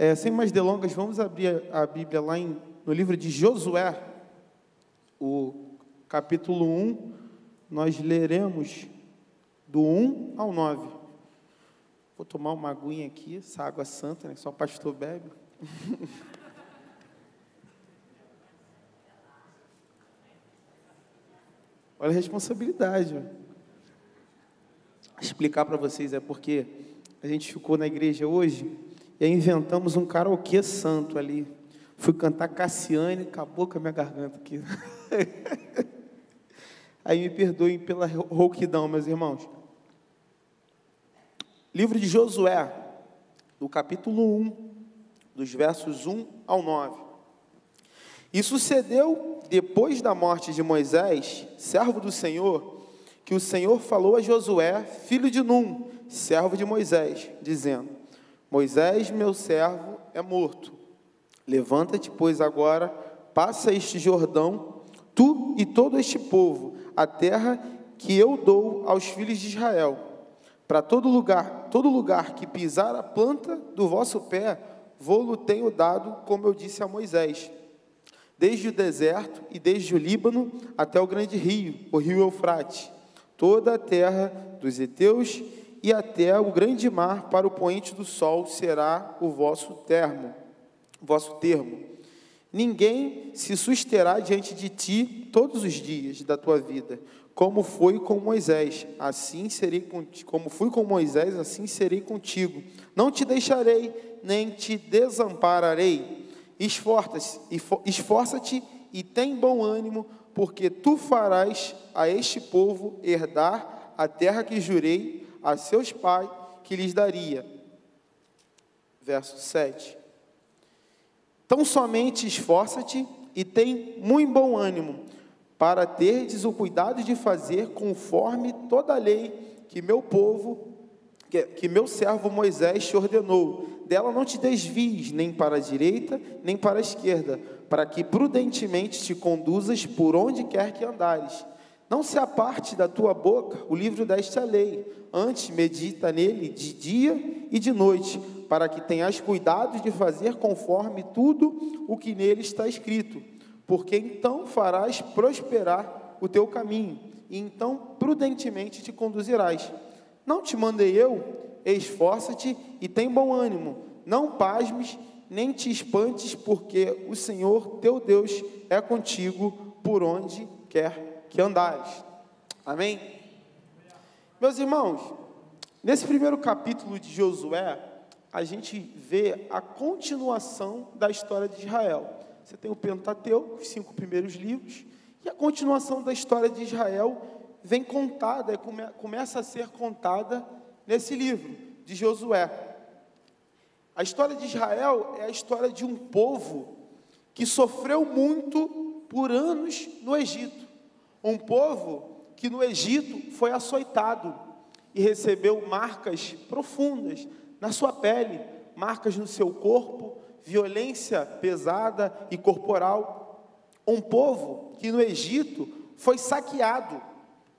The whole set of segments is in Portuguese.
É, sem mais delongas, vamos abrir a Bíblia lá em, no livro de Josué, o capítulo 1. Nós leremos do 1 ao 9. Vou tomar uma aguinha aqui, essa água santa, né, só pastor bebe. Olha a responsabilidade. Explicar para vocês é porque a gente ficou na igreja hoje e aí inventamos um karaokê santo ali. Fui cantar Cassiane, acabou com a minha garganta aqui. aí me perdoem pela rouquidão, meus irmãos. Livro de Josué, do capítulo 1, dos versos 1 ao 9. E sucedeu, depois da morte de Moisés, servo do Senhor, que o Senhor falou a Josué, filho de Num, servo de Moisés, dizendo: Moisés, meu servo, é morto. Levanta-te, pois, agora, passa este Jordão, tu e todo este povo, a terra que eu dou aos filhos de Israel. Para todo lugar, todo lugar que pisar a planta do vosso pé, vou-lo tenho dado, como eu disse a Moisés desde o deserto e desde o Líbano até o grande rio, o rio Eufrate, toda a terra dos heteus e até o grande mar para o poente do sol será o vosso termo, vosso termo. Ninguém se susterá diante de ti todos os dias da tua vida, como foi com Moisés, assim serei como fui com Moisés, assim serei contigo. Não te deixarei, nem te desampararei. Esforça-te e tem bom ânimo, porque tu farás a este povo herdar a terra que jurei a seus pais que lhes daria. Verso 7. Tão somente esforça-te e tem muito bom ânimo, para terdes o cuidado de fazer conforme toda a lei que meu povo, que, que meu servo Moisés te ordenou dela não te desvies nem para a direita, nem para a esquerda, para que prudentemente te conduzas por onde quer que andares. Não se aparte da tua boca o livro desta lei, antes medita nele de dia e de noite, para que tenhas cuidado de fazer conforme tudo o que nele está escrito, porque então farás prosperar o teu caminho, e então prudentemente te conduzirás. Não te mandei eu? esforça-te e tem bom ânimo, não pasmes, nem te espantes, porque o Senhor teu Deus é contigo por onde quer que andares. Amém? Meus irmãos, nesse primeiro capítulo de Josué, a gente vê a continuação da história de Israel. Você tem o Pentateuco, os cinco primeiros livros, e a continuação da história de Israel vem contada, começa a ser contada nesse livro de Josué. A história de Israel é a história de um povo que sofreu muito por anos no Egito. Um povo que no Egito foi açoitado e recebeu marcas profundas na sua pele, marcas no seu corpo, violência pesada e corporal. Um povo que no Egito foi saqueado,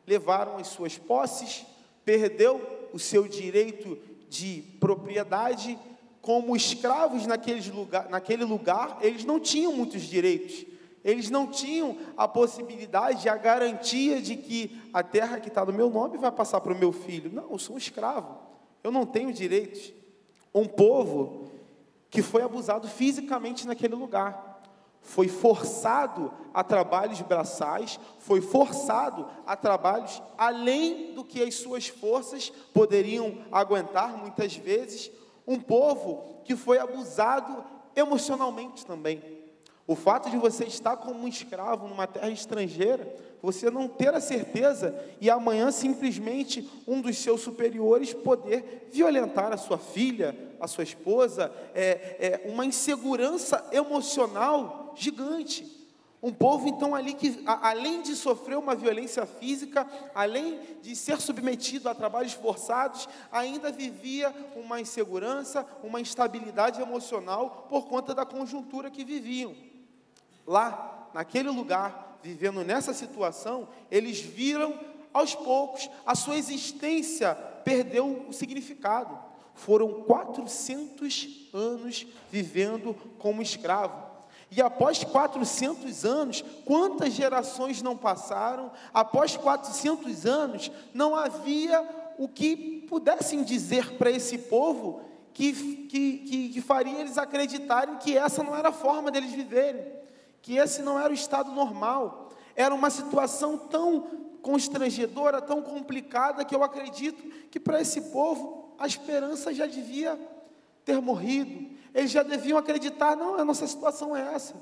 levaram as suas posses, perdeu o seu direito de propriedade, como escravos naquele lugar, naquele lugar, eles não tinham muitos direitos. Eles não tinham a possibilidade, a garantia de que a terra que está no meu nome vai passar para o meu filho. Não, eu sou um escravo. Eu não tenho direitos. Um povo que foi abusado fisicamente naquele lugar foi forçado a trabalhos braçais, foi forçado a trabalhos além do que as suas forças poderiam aguentar, muitas vezes, um povo que foi abusado emocionalmente também. O fato de você estar como um escravo numa terra estrangeira, você não ter a certeza e amanhã simplesmente um dos seus superiores poder violentar a sua filha, a sua esposa, é, é uma insegurança emocional gigante. Um povo, então, ali que, além de sofrer uma violência física, além de ser submetido a trabalhos forçados, ainda vivia uma insegurança, uma instabilidade emocional por conta da conjuntura que viviam. Lá, naquele lugar, vivendo nessa situação, eles viram aos poucos a sua existência perdeu o significado foram 400 anos vivendo como escravo. E após 400 anos, quantas gerações não passaram? Após 400 anos, não havia o que pudessem dizer para esse povo que, que, que, que, faria eles acreditarem que essa não era a forma deles viverem, que esse não era o estado normal. Era uma situação tão constrangedora, tão complicada, que eu acredito que para esse povo a esperança já devia ter morrido, eles já deviam acreditar: não, a nossa situação é essa.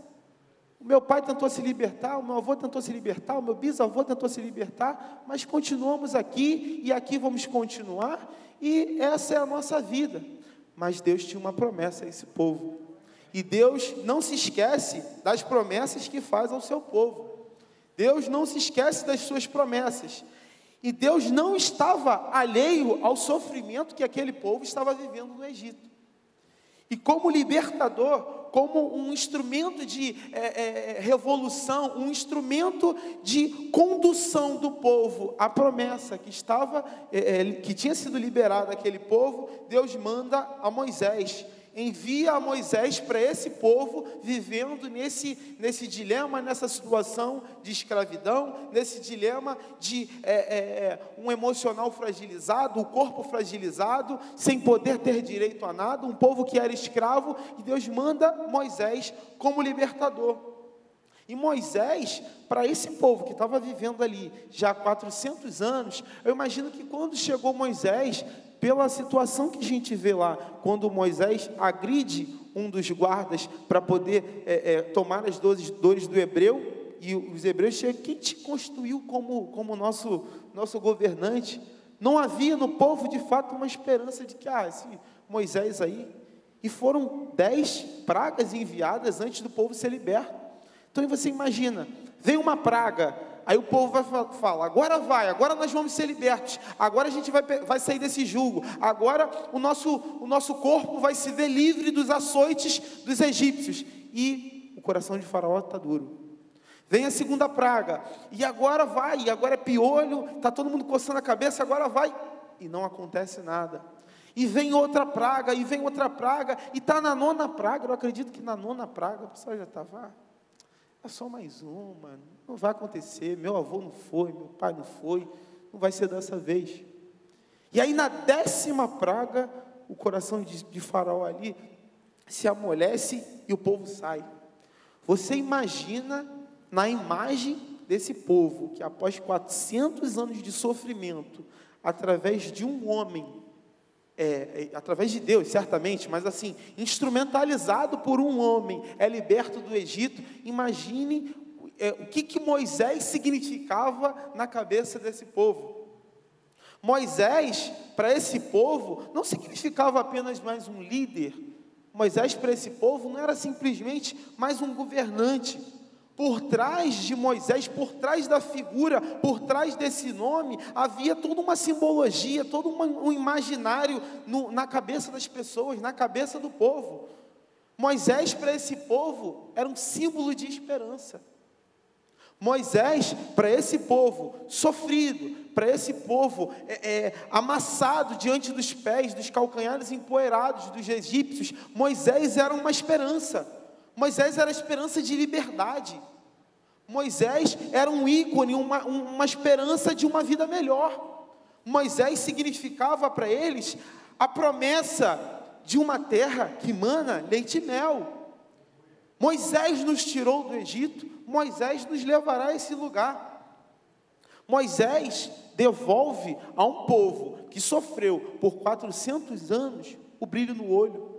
O meu pai tentou se libertar, o meu avô tentou se libertar, o meu bisavô tentou se libertar, mas continuamos aqui e aqui vamos continuar, e essa é a nossa vida. Mas Deus tinha uma promessa a esse povo. E Deus não se esquece das promessas que faz ao seu povo. Deus não se esquece das suas promessas. E Deus não estava alheio ao sofrimento que aquele povo estava vivendo no Egito. E como libertador, como um instrumento de é, é, revolução, um instrumento de condução do povo à promessa que estava, é, é que tinha sido liberada aquele povo, Deus manda a Moisés envia a Moisés para esse povo vivendo nesse, nesse dilema, nessa situação de escravidão, nesse dilema de é, é, é, um emocional fragilizado, o corpo fragilizado, sem poder ter direito a nada, um povo que era escravo, e Deus manda Moisés como libertador. E Moisés, para esse povo que estava vivendo ali já há 400 anos, eu imagino que quando chegou Moisés, pela situação que a gente vê lá, quando Moisés agride um dos guardas para poder é, é, tomar as dores do hebreu, e os hebreus chegam, quem te constituiu como, como nosso, nosso governante? Não havia no povo de fato uma esperança de que, ah, esse Moisés aí, e foram dez pragas enviadas antes do povo ser liberto. Então você imagina, vem uma praga, Aí o povo vai falar: agora vai, agora nós vamos ser libertos, agora a gente vai, vai sair desse julgo, agora o nosso, o nosso corpo vai se ver livre dos açoites dos egípcios. E o coração de Faraó está duro. Vem a segunda praga, e agora vai, agora é piolho, está todo mundo coçando a cabeça, agora vai, e não acontece nada. E vem outra praga, e vem outra praga, e está na nona praga, eu acredito que na nona praga o pessoal já estava, é só mais uma, não vai acontecer. Meu avô não foi, meu pai não foi, não vai ser dessa vez. E aí, na décima praga, o coração de, de Faraó ali se amolece e o povo sai. Você imagina na imagem desse povo que, após 400 anos de sofrimento, através de um homem, é, é, através de Deus, certamente, mas assim, instrumentalizado por um homem, é liberto do Egito. Imagine é, o que, que Moisés significava na cabeça desse povo. Moisés, para esse povo, não significava apenas mais um líder. Moisés, para esse povo, não era simplesmente mais um governante. Por trás de Moisés, por trás da figura, por trás desse nome, havia toda uma simbologia, todo um imaginário no, na cabeça das pessoas, na cabeça do povo. Moisés, para esse povo, era um símbolo de esperança. Moisés, para esse povo sofrido, para esse povo é, é, amassado diante dos pés, dos calcanhares empoeirados dos egípcios, Moisés era uma esperança. Moisés era a esperança de liberdade. Moisés era um ícone, uma, uma esperança de uma vida melhor. Moisés significava para eles a promessa de uma terra que mana leite e mel. Moisés nos tirou do Egito, Moisés nos levará a esse lugar. Moisés devolve a um povo que sofreu por 400 anos o brilho no olho,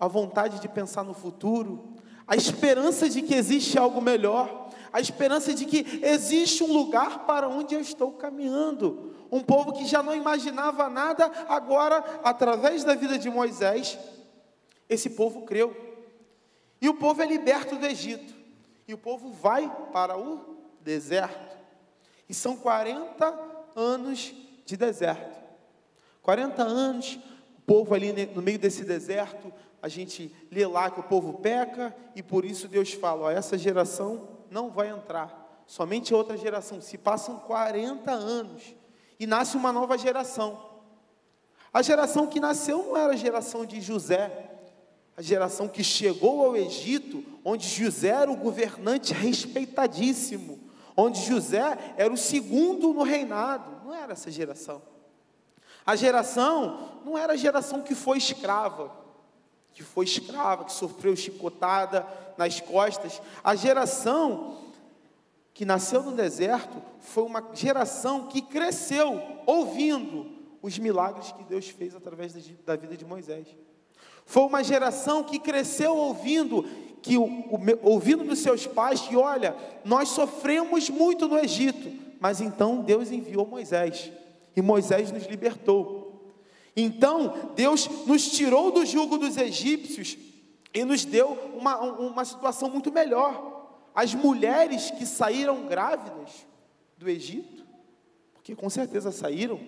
a vontade de pensar no futuro, a esperança de que existe algo melhor, a esperança de que existe um lugar para onde eu estou caminhando. Um povo que já não imaginava nada, agora, através da vida de Moisés, esse povo creu. E o povo é liberto do Egito. E o povo vai para o deserto. E são 40 anos de deserto. 40 anos, o povo ali no meio desse deserto, a gente lê lá que o povo peca, e por isso Deus fala: ó, essa geração não vai entrar, somente outra geração. Se passam 40 anos e nasce uma nova geração. A geração que nasceu não era a geração de José, a geração que chegou ao Egito, onde José era o governante respeitadíssimo, onde José era o segundo no reinado. Não era essa geração. A geração não era a geração que foi escrava, que foi escrava, que sofreu chicotada nas costas. A geração que nasceu no deserto foi uma geração que cresceu ouvindo os milagres que Deus fez através da vida de Moisés. Foi uma geração que cresceu ouvindo que ouvindo dos seus pais que olha, nós sofremos muito no Egito, mas então Deus enviou Moisés e Moisés nos libertou. Então Deus nos tirou do jugo dos egípcios e nos deu uma, uma situação muito melhor. As mulheres que saíram grávidas do Egito, porque com certeza saíram,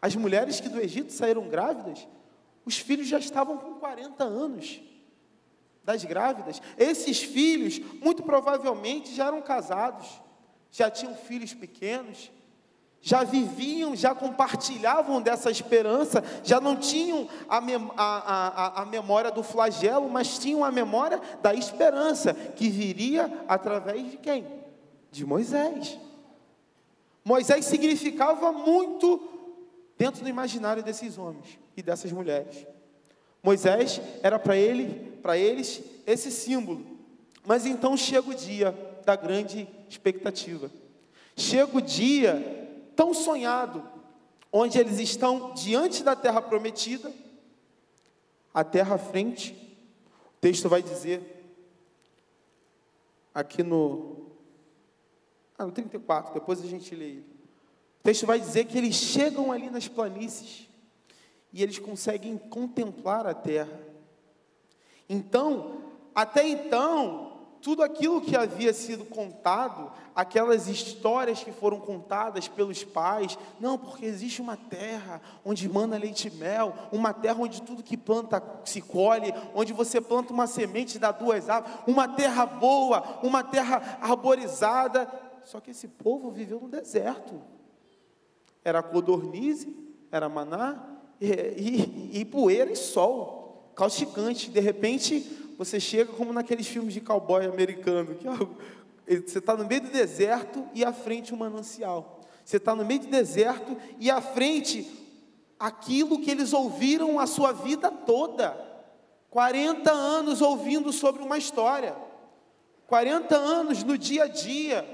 as mulheres que do Egito saíram grávidas, os filhos já estavam com 40 anos das grávidas. Esses filhos, muito provavelmente, já eram casados, já tinham filhos pequenos, já viviam, já compartilhavam dessa esperança, já não tinham a, mem a, a, a, memória do flagelo, mas tinham a memória da esperança, que viria através de quem? De Moisés. Moisés significava muito dentro do imaginário desses homens e dessas mulheres. Moisés era para ele, para eles esse símbolo. Mas então chega o dia da grande expectativa. Chega o dia tão sonhado, onde eles estão diante da terra prometida, a terra à frente. O texto vai dizer aqui no ah, no 34, depois a gente lê ele. O texto vai dizer que eles chegam ali nas planícies e eles conseguem contemplar a terra. Então, até então, tudo aquilo que havia sido contado, aquelas histórias que foram contadas pelos pais, não, porque existe uma terra onde mana leite e mel, uma terra onde tudo que planta se colhe, onde você planta uma semente dá duas árvores, uma terra boa, uma terra arborizada. Só que esse povo viveu no deserto. Era codornize, era maná, e, e, e poeira e sol, causticante. De repente, você chega como naqueles filmes de cowboy americano, que é você está no meio do deserto e à frente um manancial. Você está no meio do deserto e à frente aquilo que eles ouviram a sua vida toda. 40 anos ouvindo sobre uma história. 40 anos no dia a dia.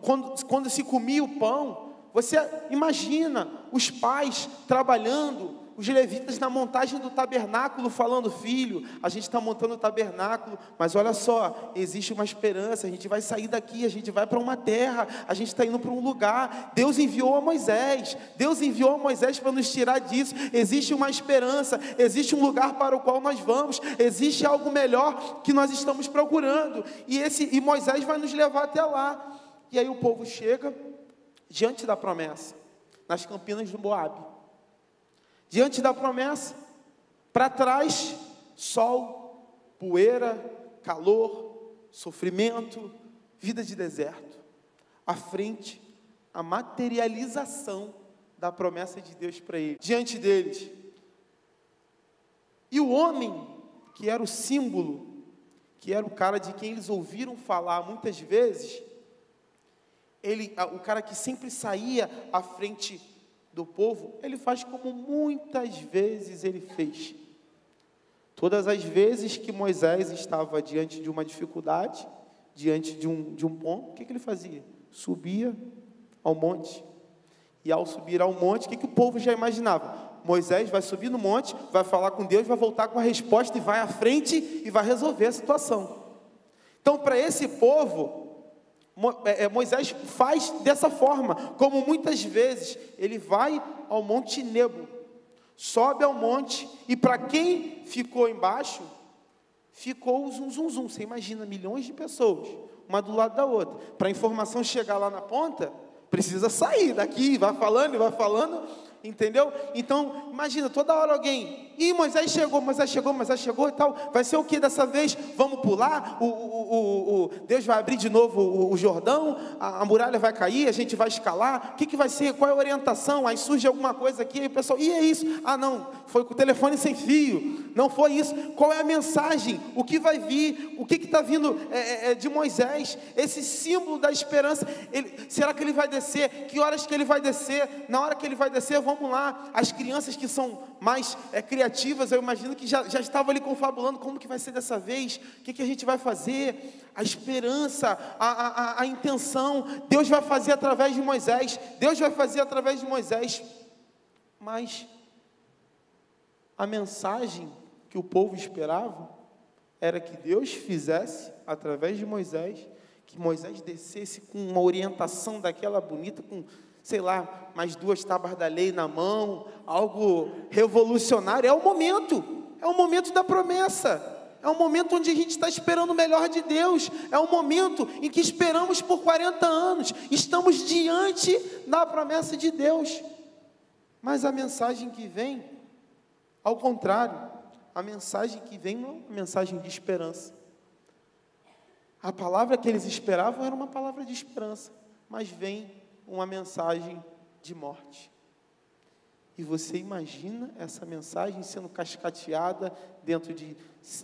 Quando, quando se comia o pão, você imagina os pais trabalhando, os levitas na montagem do tabernáculo, falando: Filho, a gente está montando o tabernáculo, mas olha só, existe uma esperança. A gente vai sair daqui, a gente vai para uma terra, a gente está indo para um lugar. Deus enviou a Moisés, Deus enviou a Moisés para nos tirar disso. Existe uma esperança, existe um lugar para o qual nós vamos, existe algo melhor que nós estamos procurando, e, esse, e Moisés vai nos levar até lá. E aí o povo chega diante da promessa, nas campinas do Moabe. Diante da promessa, para trás, sol, poeira, calor, sofrimento, vida de deserto. À frente, a materialização da promessa de Deus para ele. Diante deles. E o homem, que era o símbolo, que era o cara de quem eles ouviram falar muitas vezes, ele, o cara que sempre saía à frente do povo, ele faz como muitas vezes ele fez. Todas as vezes que Moisés estava diante de uma dificuldade, diante de um, de um ponto, o que, que ele fazia? Subia ao monte. E ao subir ao monte, o que, que o povo já imaginava? Moisés vai subir no monte, vai falar com Deus, vai voltar com a resposta e vai à frente e vai resolver a situação. Então, para esse povo, Moisés faz dessa forma, como muitas vezes ele vai ao Monte Nebo, sobe ao monte, e para quem ficou embaixo, ficou o zum, zum, zum. Você imagina milhões de pessoas, uma do lado da outra. Para a informação chegar lá na ponta, precisa sair daqui, vai falando e vai falando, entendeu? Então, imagina, toda hora alguém E Moisés chegou, Moisés chegou, Moisés chegou e tal. Vai ser o que dessa vez? Vamos pular? O, o, o, o Deus vai abrir de novo o, Jordão? A, a, muralha vai cair? A gente vai escalar? O que, que vai ser? Qual é a orientação? Aí surge alguma coisa aqui, aí o pessoal, e é isso? Ah, não, foi com o telefone sem fio. Não foi isso. Qual é a mensagem? O que vai vir? O que está vindo é, é, é, de Moisés? Esse símbolo da esperança. Ele, será que ele vai descer? Que horas que ele vai descer? Na hora que ele vai descer, vamos lá. As crianças que são mais é, criativas, eu imagino que já, já estavam ali confabulando como que vai ser dessa vez, o que, que a gente vai fazer, a esperança, a, a, a intenção, Deus vai fazer através de Moisés, Deus vai fazer através de Moisés, mas a mensagem que o povo esperava era que Deus fizesse através de Moisés, que Moisés descesse com uma orientação daquela bonita, com sei lá, mais duas tábuas da lei na mão, algo revolucionário. É o momento, é o momento da promessa. É um momento onde a gente está esperando o melhor de Deus. É um momento em que esperamos por 40 anos. Estamos diante da promessa de Deus. Mas a mensagem que vem, ao contrário, a mensagem que vem não é uma mensagem de esperança. A palavra que eles esperavam era uma palavra de esperança, mas vem uma mensagem de morte. E você imagina essa mensagem sendo cascateada dentro de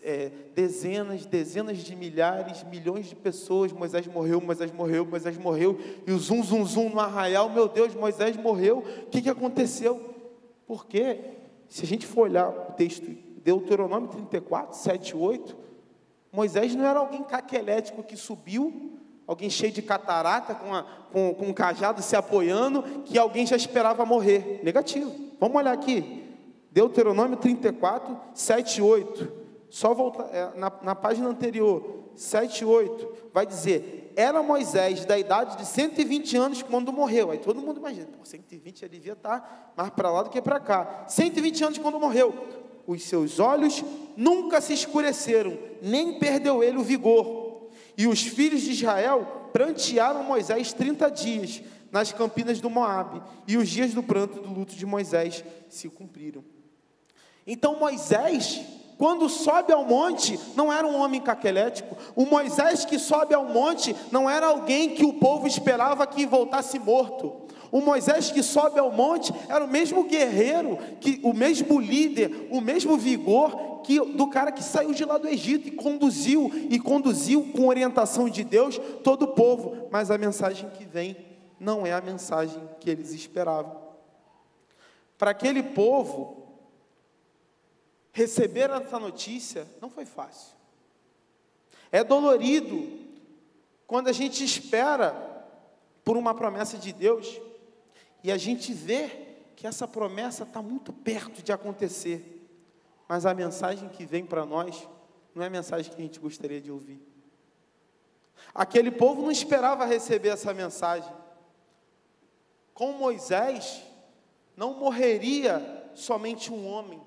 é, dezenas, dezenas de milhares, milhões de pessoas. Moisés morreu, Moisés morreu, Moisés morreu. E o zum, zum, zum no arraial, meu Deus, Moisés morreu. O que, que aconteceu? Porque, se a gente for olhar o texto Deuteronômio 34, 7 8, Moisés não era alguém caquelético que subiu alguém cheio de catarata, com, a, com, com um cajado se apoiando, que alguém já esperava morrer. Negativo. Vamos olhar aqui. Deuteronômio 34, 7 e 8. Só voltar é, na, na página anterior, 7 e 8, vai dizer: Era Moisés da idade de 120 anos quando morreu. Aí todo mundo imagina, pô, 120 ele devia estar mais para lá do que para cá. 120 anos quando morreu. Os seus olhos nunca se escureceram, nem perdeu ele o vigor e os filhos de Israel prantearam Moisés 30 dias nas campinas do Moabe, e os dias do pranto do luto de Moisés se cumpriram. Então Moisés, quando sobe ao monte, não era um homem caquelético. O Moisés que sobe ao monte não era alguém que o povo esperava que voltasse morto. O Moisés que sobe ao monte era o mesmo guerreiro, que o mesmo líder, o mesmo vigor que do cara que saiu de lá do Egito e conduziu e conduziu com orientação de Deus todo o povo, mas a mensagem que vem não é a mensagem que eles esperavam. Para aquele povo receber essa notícia não foi fácil. É dolorido quando a gente espera por uma promessa de Deus e a gente vê que essa promessa está muito perto de acontecer, mas a mensagem que vem para nós não é a mensagem que a gente gostaria de ouvir. Aquele povo não esperava receber essa mensagem. Com Moisés, não morreria somente um homem.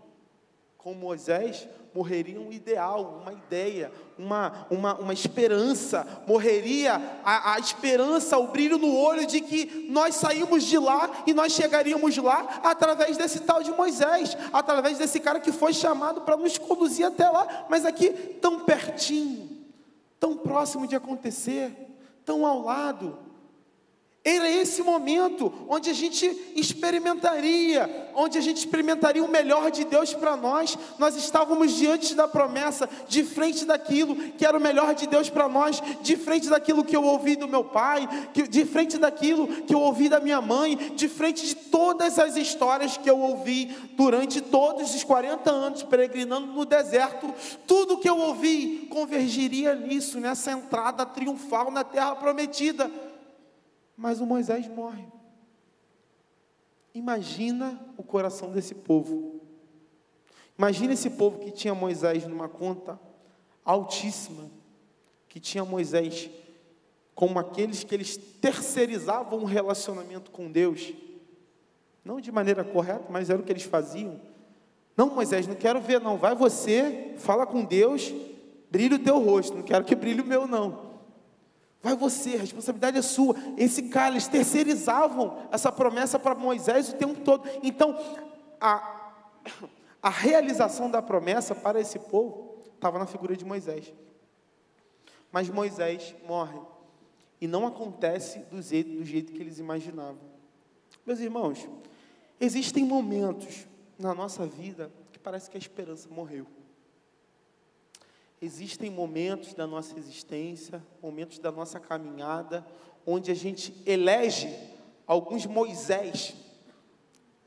Com Moisés, morreria um ideal, uma ideia, uma, uma, uma esperança, morreria a, a esperança, o brilho no olho de que nós saímos de lá e nós chegaríamos lá através desse tal de Moisés, através desse cara que foi chamado para nos conduzir até lá, mas aqui tão pertinho, tão próximo de acontecer, tão ao lado. Era esse momento onde a gente experimentaria, onde a gente experimentaria o melhor de Deus para nós. Nós estávamos diante da promessa, de frente daquilo que era o melhor de Deus para nós, de frente daquilo que eu ouvi do meu pai, de frente daquilo que eu ouvi da minha mãe, de frente de todas as histórias que eu ouvi durante todos os 40 anos peregrinando no deserto. Tudo que eu ouvi convergiria nisso, nessa entrada triunfal na terra prometida. Mas o Moisés morre. Imagina o coração desse povo. Imagina esse povo que tinha Moisés numa conta altíssima, que tinha Moisés como aqueles que eles terceirizavam um relacionamento com Deus. Não de maneira correta, mas era o que eles faziam. Não, Moisés, não quero ver, não. Vai você, fala com Deus, brilha o teu rosto. Não quero que brilhe o meu, não. Vai você, a responsabilidade é sua. Esse cara, eles terceirizavam essa promessa para Moisés o tempo todo. Então, a, a realização da promessa para esse povo estava na figura de Moisés. Mas Moisés morre. E não acontece do jeito, do jeito que eles imaginavam. Meus irmãos, existem momentos na nossa vida que parece que a esperança morreu. Existem momentos da nossa existência, momentos da nossa caminhada, onde a gente elege alguns Moisés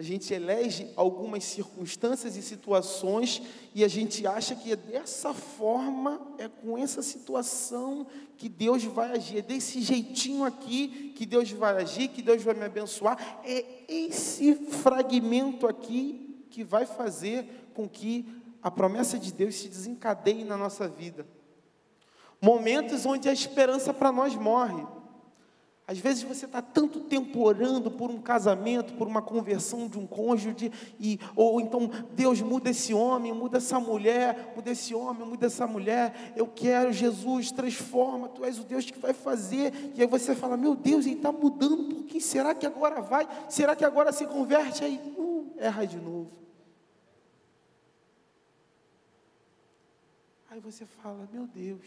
a gente elege algumas circunstâncias e situações e a gente acha que é dessa forma, é com essa situação que Deus vai agir, é desse jeitinho aqui que Deus vai agir, que Deus vai me abençoar. É esse fragmento aqui que vai fazer com que a promessa de Deus se desencadeie na nossa vida. Momentos onde a esperança para nós morre. Às vezes você está tanto tempo orando por um casamento, por uma conversão de um cônjuge, e, ou então Deus muda esse homem, muda essa mulher, muda esse homem, muda essa mulher. Eu quero, Jesus, transforma, tu és o Deus que vai fazer. E aí você fala: Meu Deus, ele está mudando, por que será que agora vai? Será que agora se converte? Aí, uh, erra de novo. Aí você fala: Meu Deus,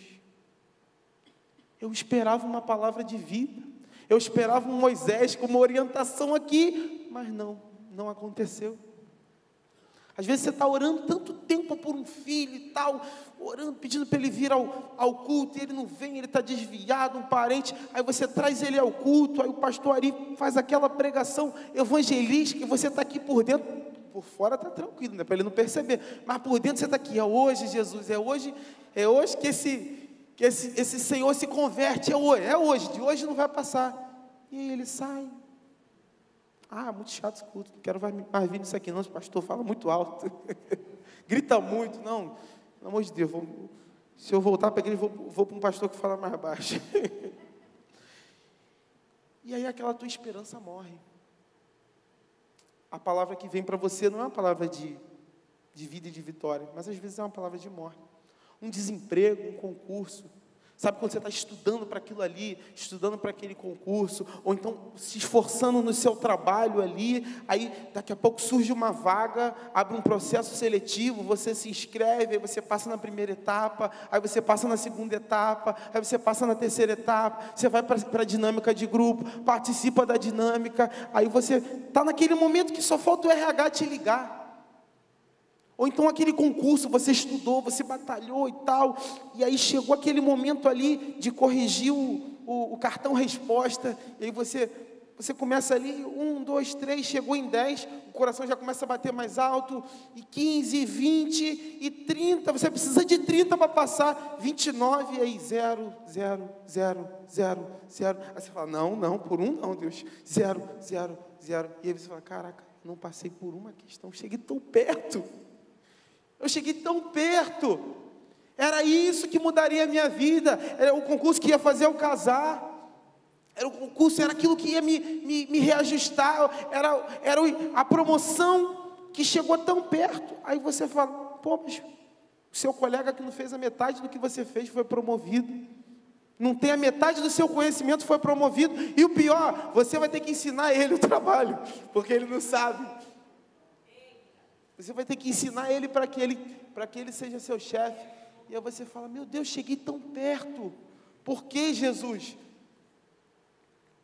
eu esperava uma palavra de vida. Eu esperava um Moisés com uma orientação aqui, mas não, não aconteceu. Às vezes você está orando tanto tempo por um filho e tal, orando, pedindo para ele vir ao, ao culto, e ele não vem, ele está desviado, um parente, aí você traz ele ao culto, aí o pastor Ari faz aquela pregação evangelística, e você está aqui por dentro, por fora está tranquilo, né, para ele não perceber, mas por dentro você está aqui, é hoje, Jesus, é hoje, é hoje que esse que esse, esse Senhor se converte, é hoje, é hoje, de hoje não vai passar. E aí ele sai. Ah, muito chato esse culto, não quero mais vir nisso aqui não, o pastor fala muito alto, grita muito, não, pelo amor de Deus, vou, se eu voltar para a igreja, vou, vou para um pastor que fala mais baixo. e aí aquela tua esperança morre. A palavra que vem para você não é uma palavra de, de vida e de vitória, mas às vezes é uma palavra de morte um desemprego, um concurso. Sabe quando você está estudando para aquilo ali, estudando para aquele concurso, ou então se esforçando no seu trabalho ali, aí daqui a pouco surge uma vaga, abre um processo seletivo, você se inscreve, aí você passa na primeira etapa, aí você passa na segunda etapa, aí você passa na terceira etapa, você vai para a dinâmica de grupo, participa da dinâmica, aí você está naquele momento que só falta o RH te ligar. Ou então aquele concurso, você estudou, você batalhou e tal, e aí chegou aquele momento ali de corrigir o, o, o cartão resposta, e aí você, você começa ali, um, dois, três, chegou em dez, o coração já começa a bater mais alto, e quinze, vinte, e trinta, você precisa de trinta para passar, vinte e nove, aí zero, zero, zero, zero, zero, aí você fala, não, não, por um não, Deus, zero, zero, zero, e aí você fala, caraca, não passei por uma questão, cheguei tão perto, eu cheguei tão perto. Era isso que mudaria a minha vida. Era o concurso que ia fazer eu casar. Era o concurso, era aquilo que ia me, me, me reajustar. Era, era a promoção que chegou tão perto. Aí você fala, pô, mas o seu colega que não fez a metade do que você fez foi promovido. Não tem a metade do seu conhecimento foi promovido. E o pior, você vai ter que ensinar ele o trabalho, porque ele não sabe. Você vai ter que ensinar ele para que ele, para que ele seja seu chefe. E aí você fala: Meu Deus, cheguei tão perto. Por que Jesus?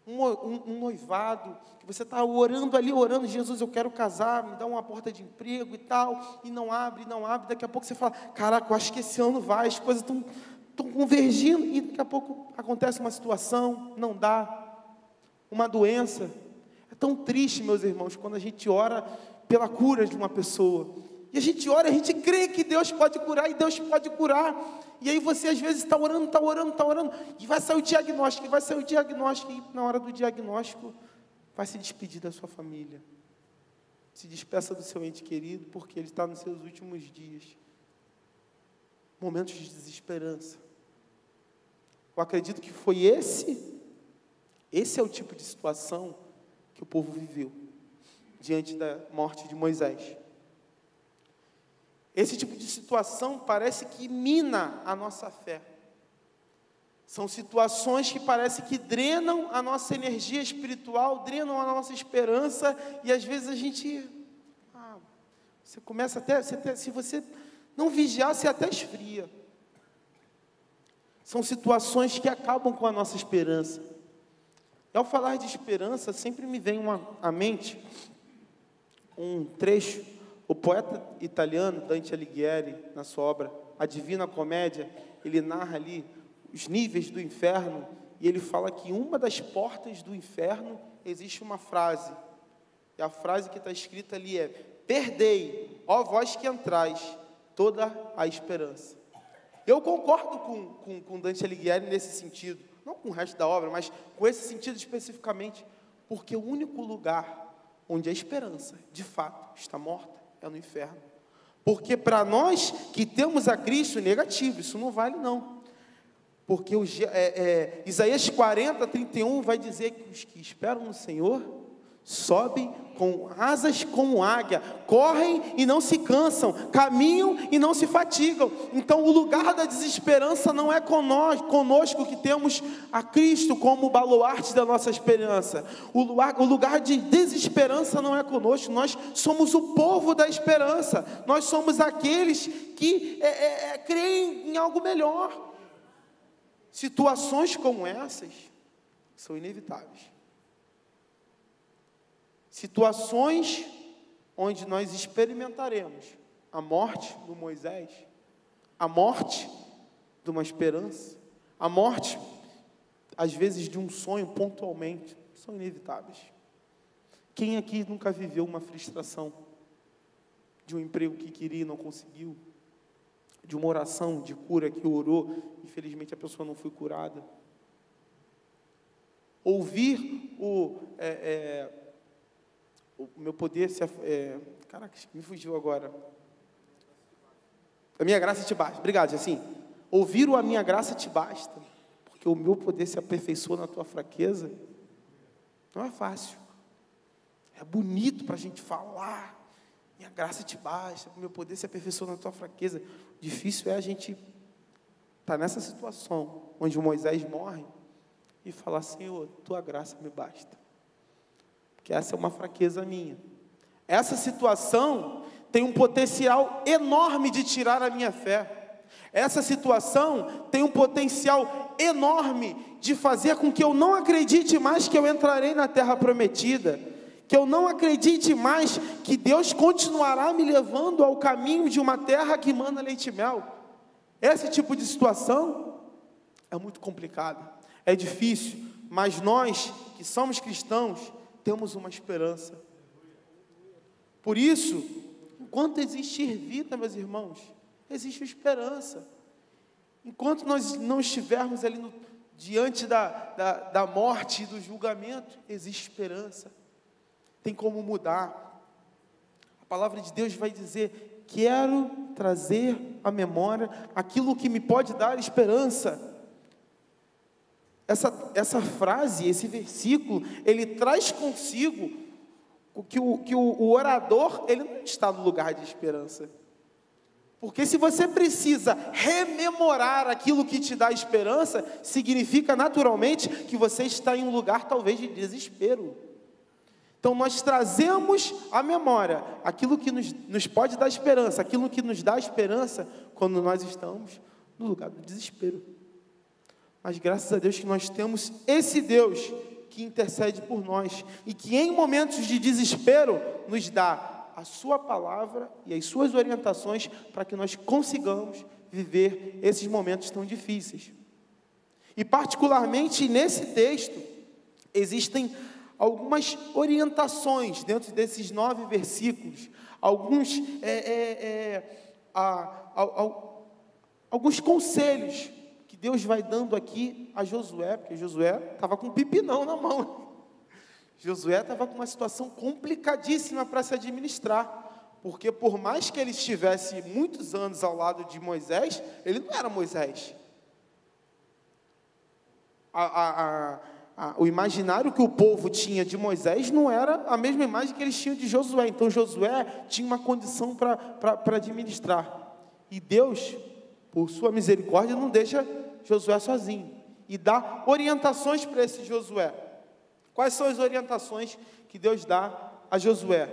Um, um, um noivado, que você está orando ali, orando, Jesus, eu quero casar, me dá uma porta de emprego e tal, e não abre, não abre, daqui a pouco você fala, caraca, eu acho que esse ano vai, as coisas estão, estão convergindo, e daqui a pouco acontece uma situação, não dá, uma doença. É tão triste, meus irmãos, quando a gente ora pela cura de uma pessoa. E a gente ora, a gente crê que Deus pode curar e Deus pode curar. E aí você às vezes está orando, está orando, está orando, e vai sair o diagnóstico, e vai sair o diagnóstico, e na hora do diagnóstico vai se despedir da sua família. Se despeça do seu ente querido, porque ele está nos seus últimos dias. Momentos de desesperança. Eu acredito que foi esse, esse é o tipo de situação que o povo viveu diante da morte de Moisés. Esse tipo de situação parece que mina a nossa fé. São situações que parece que drenam a nossa energia espiritual, drenam a nossa esperança, e às vezes a gente. Ah, Você começa até, você se você não vigiar, você até esfria. São situações que acabam com a nossa esperança. E ao falar de esperança, sempre me vem uma, à mente um trecho. O poeta italiano Dante Alighieri, na sua obra A Divina Comédia, ele narra ali os níveis do inferno e ele fala que uma das portas do inferno existe uma frase. E a frase que está escrita ali é: Perdei, ó vós que entrais, toda a esperança. Eu concordo com, com, com Dante Alighieri nesse sentido, não com o resto da obra, mas com esse sentido especificamente, porque o único lugar onde a esperança, de fato, está morta é no inferno. Porque para nós que temos a Cristo, negativo, isso não vale não. Porque o, é, é, Isaías 40, 31 vai dizer que os que esperam no Senhor sobem com asas como águia, correm e não se cansam, caminham e não se fatigam. Então, o lugar da desesperança não é conosco, conosco que temos a Cristo como baluarte da nossa esperança. O lugar, o lugar de desesperança não é conosco, nós somos o povo da esperança, nós somos aqueles que é, é, é creem em algo melhor. Situações como essas são inevitáveis situações onde nós experimentaremos a morte do Moisés, a morte de uma esperança, a morte, às vezes, de um sonho pontualmente, são inevitáveis. Quem aqui nunca viveu uma frustração de um emprego que queria e não conseguiu? De uma oração de cura que orou, infelizmente a pessoa não foi curada? Ouvir o. É, é, o meu poder se. É, caraca, me fugiu agora. A minha graça te basta. Obrigado, assim. Ouvir o a minha graça te basta. Porque o meu poder se aperfeiçoa na tua fraqueza. Não é fácil. É bonito para a gente falar. Minha graça te basta. O meu poder se aperfeiçoa na tua fraqueza. Difícil é a gente estar tá nessa situação onde Moisés morre e falar: Senhor, tua graça me basta que essa é uma fraqueza minha. Essa situação tem um potencial enorme de tirar a minha fé. Essa situação tem um potencial enorme de fazer com que eu não acredite mais que eu entrarei na terra prometida, que eu não acredite mais que Deus continuará me levando ao caminho de uma terra que manda leite e mel. Esse tipo de situação é muito complicado, é difícil, mas nós que somos cristãos, temos uma esperança. Por isso, enquanto existir vida, meus irmãos, existe esperança. Enquanto nós não estivermos ali no, diante da, da, da morte e do julgamento, existe esperança. Tem como mudar. A palavra de Deus vai dizer: quero trazer à memória aquilo que me pode dar esperança essa, essa frase, esse versículo, ele traz consigo que, o, que o, o orador, ele não está no lugar de esperança. Porque se você precisa rememorar aquilo que te dá esperança, significa naturalmente que você está em um lugar talvez de desespero. Então nós trazemos à memória aquilo que nos, nos pode dar esperança, aquilo que nos dá esperança quando nós estamos no lugar do desespero. Mas graças a Deus que nós temos esse Deus que intercede por nós e que em momentos de desespero nos dá a sua palavra e as suas orientações para que nós consigamos viver esses momentos tão difíceis. E particularmente nesse texto existem algumas orientações dentro desses nove versículos, alguns é, é, é, a, a, a, alguns conselhos que Deus vai dando aqui a Josué, porque Josué estava com um pipinão na mão. Josué estava com uma situação complicadíssima para se administrar, porque por mais que ele estivesse muitos anos ao lado de Moisés, ele não era Moisés. A, a, a, o imaginário que o povo tinha de Moisés não era a mesma imagem que eles tinham de Josué. Então Josué tinha uma condição para administrar. E Deus, por sua misericórdia, não deixa Josué sozinho e dá orientações para esse Josué. Quais são as orientações que Deus dá a Josué?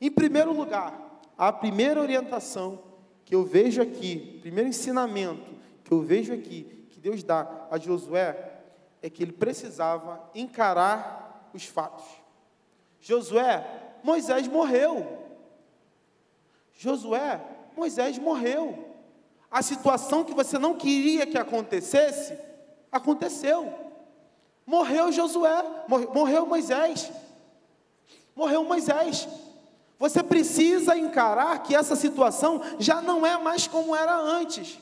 Em primeiro lugar, a primeira orientação que eu vejo aqui, primeiro ensinamento que eu vejo aqui, que Deus dá a Josué, é que ele precisava encarar os fatos. Josué, Moisés morreu. Josué, Moisés morreu. A situação que você não queria que acontecesse, aconteceu. Morreu Josué, morreu Moisés. Morreu Moisés. Você precisa encarar que essa situação já não é mais como era antes.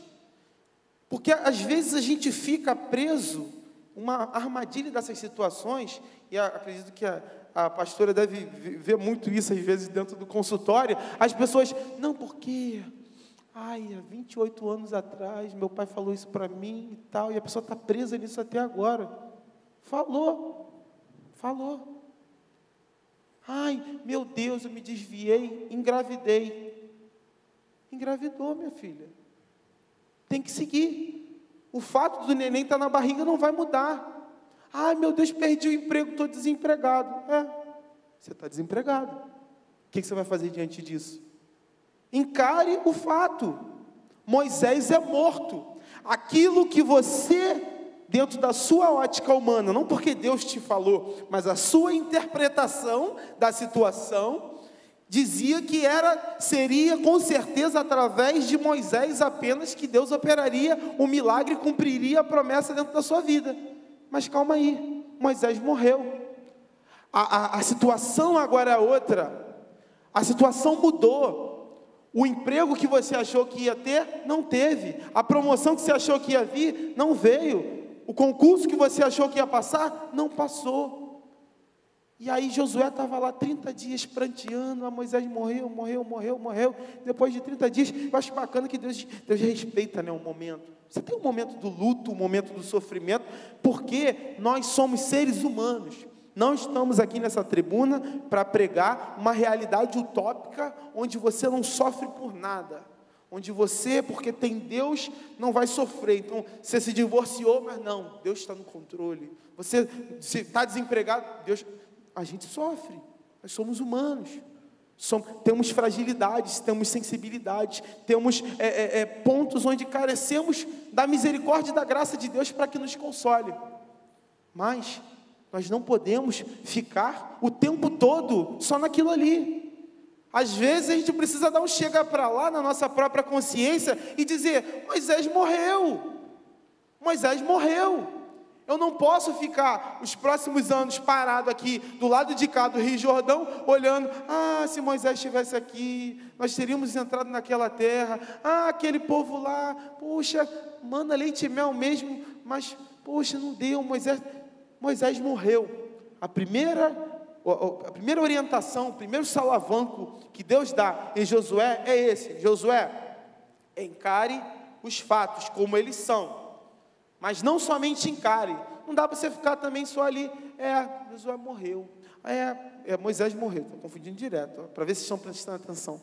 Porque às vezes a gente fica preso uma armadilha dessas situações, e acredito que a, a pastora deve ver muito isso às vezes dentro do consultório. As pessoas, não, porque, ai, há 28 anos atrás, meu pai falou isso para mim e tal, e a pessoa está presa nisso até agora. Falou, falou. Ai, meu Deus, eu me desviei, engravidei. Engravidou, minha filha. Tem que seguir. O fato do neném estar tá na barriga não vai mudar. Ai, meu Deus, perdi o emprego, estou desempregado. É, você está desempregado. O que você vai fazer diante disso? Encare o fato. Moisés é morto. Aquilo que você dentro da sua ótica humana, não porque Deus te falou, mas a sua interpretação da situação, dizia que era seria com certeza através de Moisés apenas que Deus operaria o milagre cumpriria a promessa dentro da sua vida. Mas calma aí, Moisés morreu. A, a, a situação agora é outra. A situação mudou. O emprego que você achou que ia ter, não teve. A promoção que você achou que ia vir, não veio. O concurso que você achou que ia passar, não passou. E aí Josué estava lá 30 dias pranteando, a Moisés morreu, morreu, morreu, morreu. Depois de 30 dias, eu acho bacana que Deus, Deus respeita né, um momento. Você tem um momento do luto, um momento do sofrimento, porque nós somos seres humanos. Não estamos aqui nessa tribuna para pregar uma realidade utópica onde você não sofre por nada onde você, porque tem Deus, não vai sofrer. Então, você se divorciou, mas não, Deus está no controle. Você está desempregado, Deus, a gente sofre. Nós somos humanos. Somos, temos fragilidades, temos sensibilidades, temos é, é, é, pontos onde carecemos da misericórdia e da graça de Deus para que nos console. Mas nós não podemos ficar o tempo todo só naquilo ali. Às vezes a gente precisa dar um chega para lá na nossa própria consciência e dizer: Moisés morreu. Moisés morreu. Eu não posso ficar os próximos anos parado aqui do lado de cá do Rio Jordão, olhando: ah, se Moisés estivesse aqui, nós teríamos entrado naquela terra. Ah, aquele povo lá, puxa, manda leite e mel mesmo, mas, puxa, não deu. Moisés, Moisés morreu. A primeira a primeira orientação, o primeiro salavanco que Deus dá em Josué é esse: Josué, encare os fatos como eles são, mas não somente encare, não dá para você ficar também só ali, é, Josué morreu, é, é Moisés morreu, estou confundindo direto, para ver se estão prestando atenção.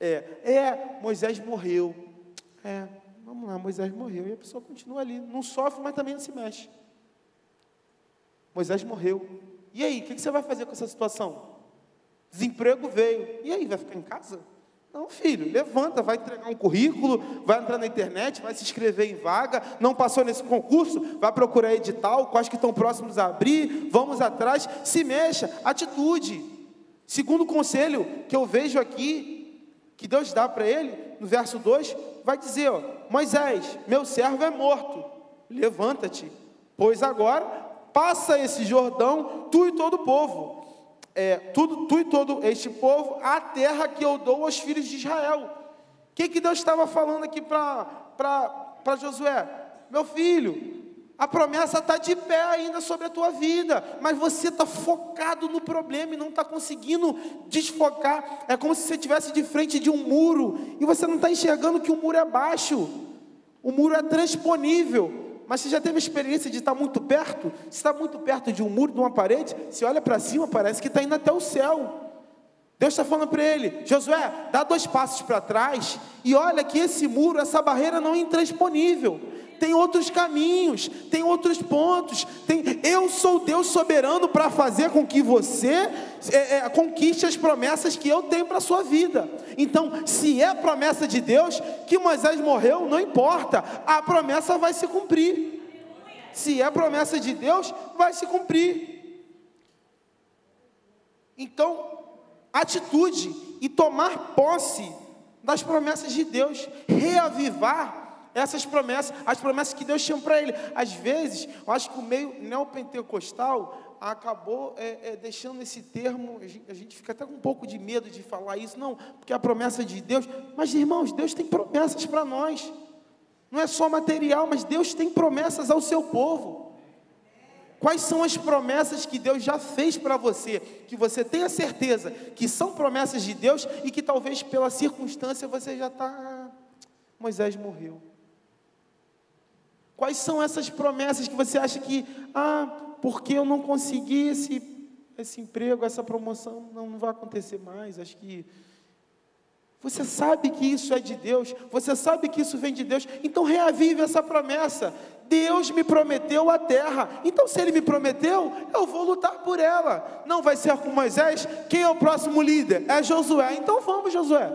É, é, Moisés morreu, é, vamos lá, Moisés morreu, e a pessoa continua ali, não sofre, mas também não se mexe. Moisés morreu. E aí, o que você vai fazer com essa situação? Desemprego veio. E aí, vai ficar em casa? Não, filho, levanta, vai entregar um currículo, vai entrar na internet, vai se inscrever em vaga, não passou nesse concurso, vai procurar edital, quais que estão próximos a abrir, vamos atrás, se mexa, atitude. Segundo conselho que eu vejo aqui, que Deus dá para ele, no verso 2, vai dizer, ó, Moisés, meu servo é morto, levanta-te, pois agora passa esse Jordão, tu e todo o povo, é, tudo, tu e todo este povo, a terra que eu dou aos filhos de Israel. O que, que Deus estava falando aqui para Josué? Meu filho, a promessa está de pé ainda sobre a tua vida, mas você está focado no problema e não está conseguindo desfocar. É como se você estivesse de frente de um muro e você não está enxergando que o muro é baixo, o muro é transponível. Mas você já teve a experiência de estar muito perto? Se está muito perto de um muro, de uma parede, se olha para cima, parece que está indo até o céu. Deus está falando para ele, Josué, dá dois passos para trás e olha que esse muro, essa barreira não é intransponível. Tem outros caminhos, tem outros pontos. Tem, eu sou Deus soberano para fazer com que você é, é, conquiste as promessas que eu tenho para a sua vida. Então, se é promessa de Deus que Moisés morreu, não importa, a promessa vai se cumprir. Se é promessa de Deus, vai se cumprir. Então, atitude e tomar posse das promessas de Deus, reavivar essas promessas, as promessas que Deus tinha para ele. Às vezes, eu acho que o meio neopentecostal acabou é, é, deixando esse termo, a gente, fica até com um pouco de medo de falar isso, não, porque é a promessa de Deus, mas irmãos, Deus tem promessas para nós, não é só material, mas Deus tem promessas ao seu povo. Quais são as promessas que Deus já fez para você, que você tenha certeza que são promessas de Deus e que talvez pela circunstância você já está. Moisés morreu. Quais são essas promessas que você acha que, ah, porque eu não consegui esse, esse emprego, essa promoção, não, não vai acontecer mais? Acho que. Você sabe que isso é de Deus, você sabe que isso vem de Deus, então reavive essa promessa. Deus me prometeu a terra, então se Ele me prometeu, eu vou lutar por ela. Não vai ser com Moisés, quem é o próximo líder? É Josué, então vamos, Josué,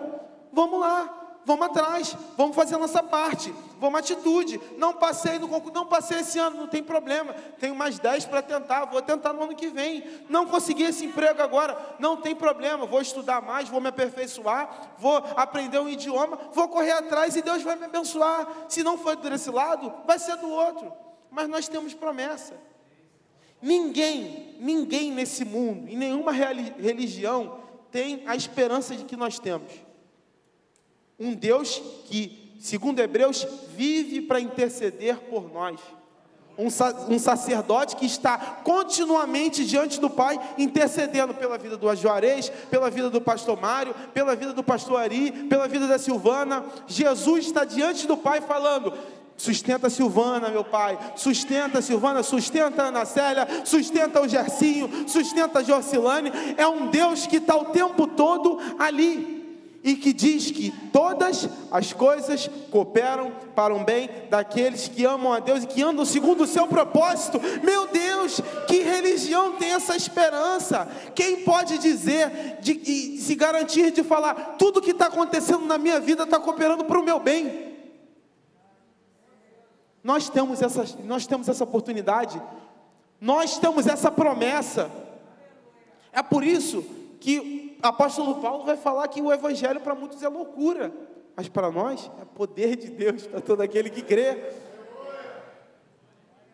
vamos lá vamos atrás, vamos fazer a nossa parte, vamos atitude. Não passei no concurso, não passei esse ano, não tem problema. Tenho mais 10 para tentar, vou tentar no ano que vem. Não consegui esse emprego agora, não tem problema. Vou estudar mais, vou me aperfeiçoar, vou aprender um idioma, vou correr atrás e Deus vai me abençoar. Se não for desse lado, vai ser do outro. Mas nós temos promessa. Ninguém, ninguém nesse mundo, em nenhuma religião, tem a esperança de que nós temos um Deus que, segundo Hebreus, vive para interceder por nós. Um, um, sacerdote que está continuamente diante do Pai, intercedendo pela vida do Ajuarez, pela vida do pastor Mário, pela vida do pastor Ari, pela vida da Silvana. Jesus está diante do Pai falando: Sustenta Silvana, meu pai. Sustenta Silvana, sustenta Ana Célia, sustenta o Gercinho, sustenta a Jorcilane. É um Deus que está o tempo todo ali e que diz que todas as coisas cooperam para o bem daqueles que amam a Deus e que andam segundo o seu propósito. Meu Deus, que religião tem essa esperança? Quem pode dizer de, e se garantir de falar tudo que está acontecendo na minha vida está cooperando para o meu bem? Nós temos essa, nós temos essa oportunidade, nós temos essa promessa. É por isso que apóstolo Paulo vai falar que o evangelho para muitos é loucura, mas para nós é poder de Deus para todo aquele que crê.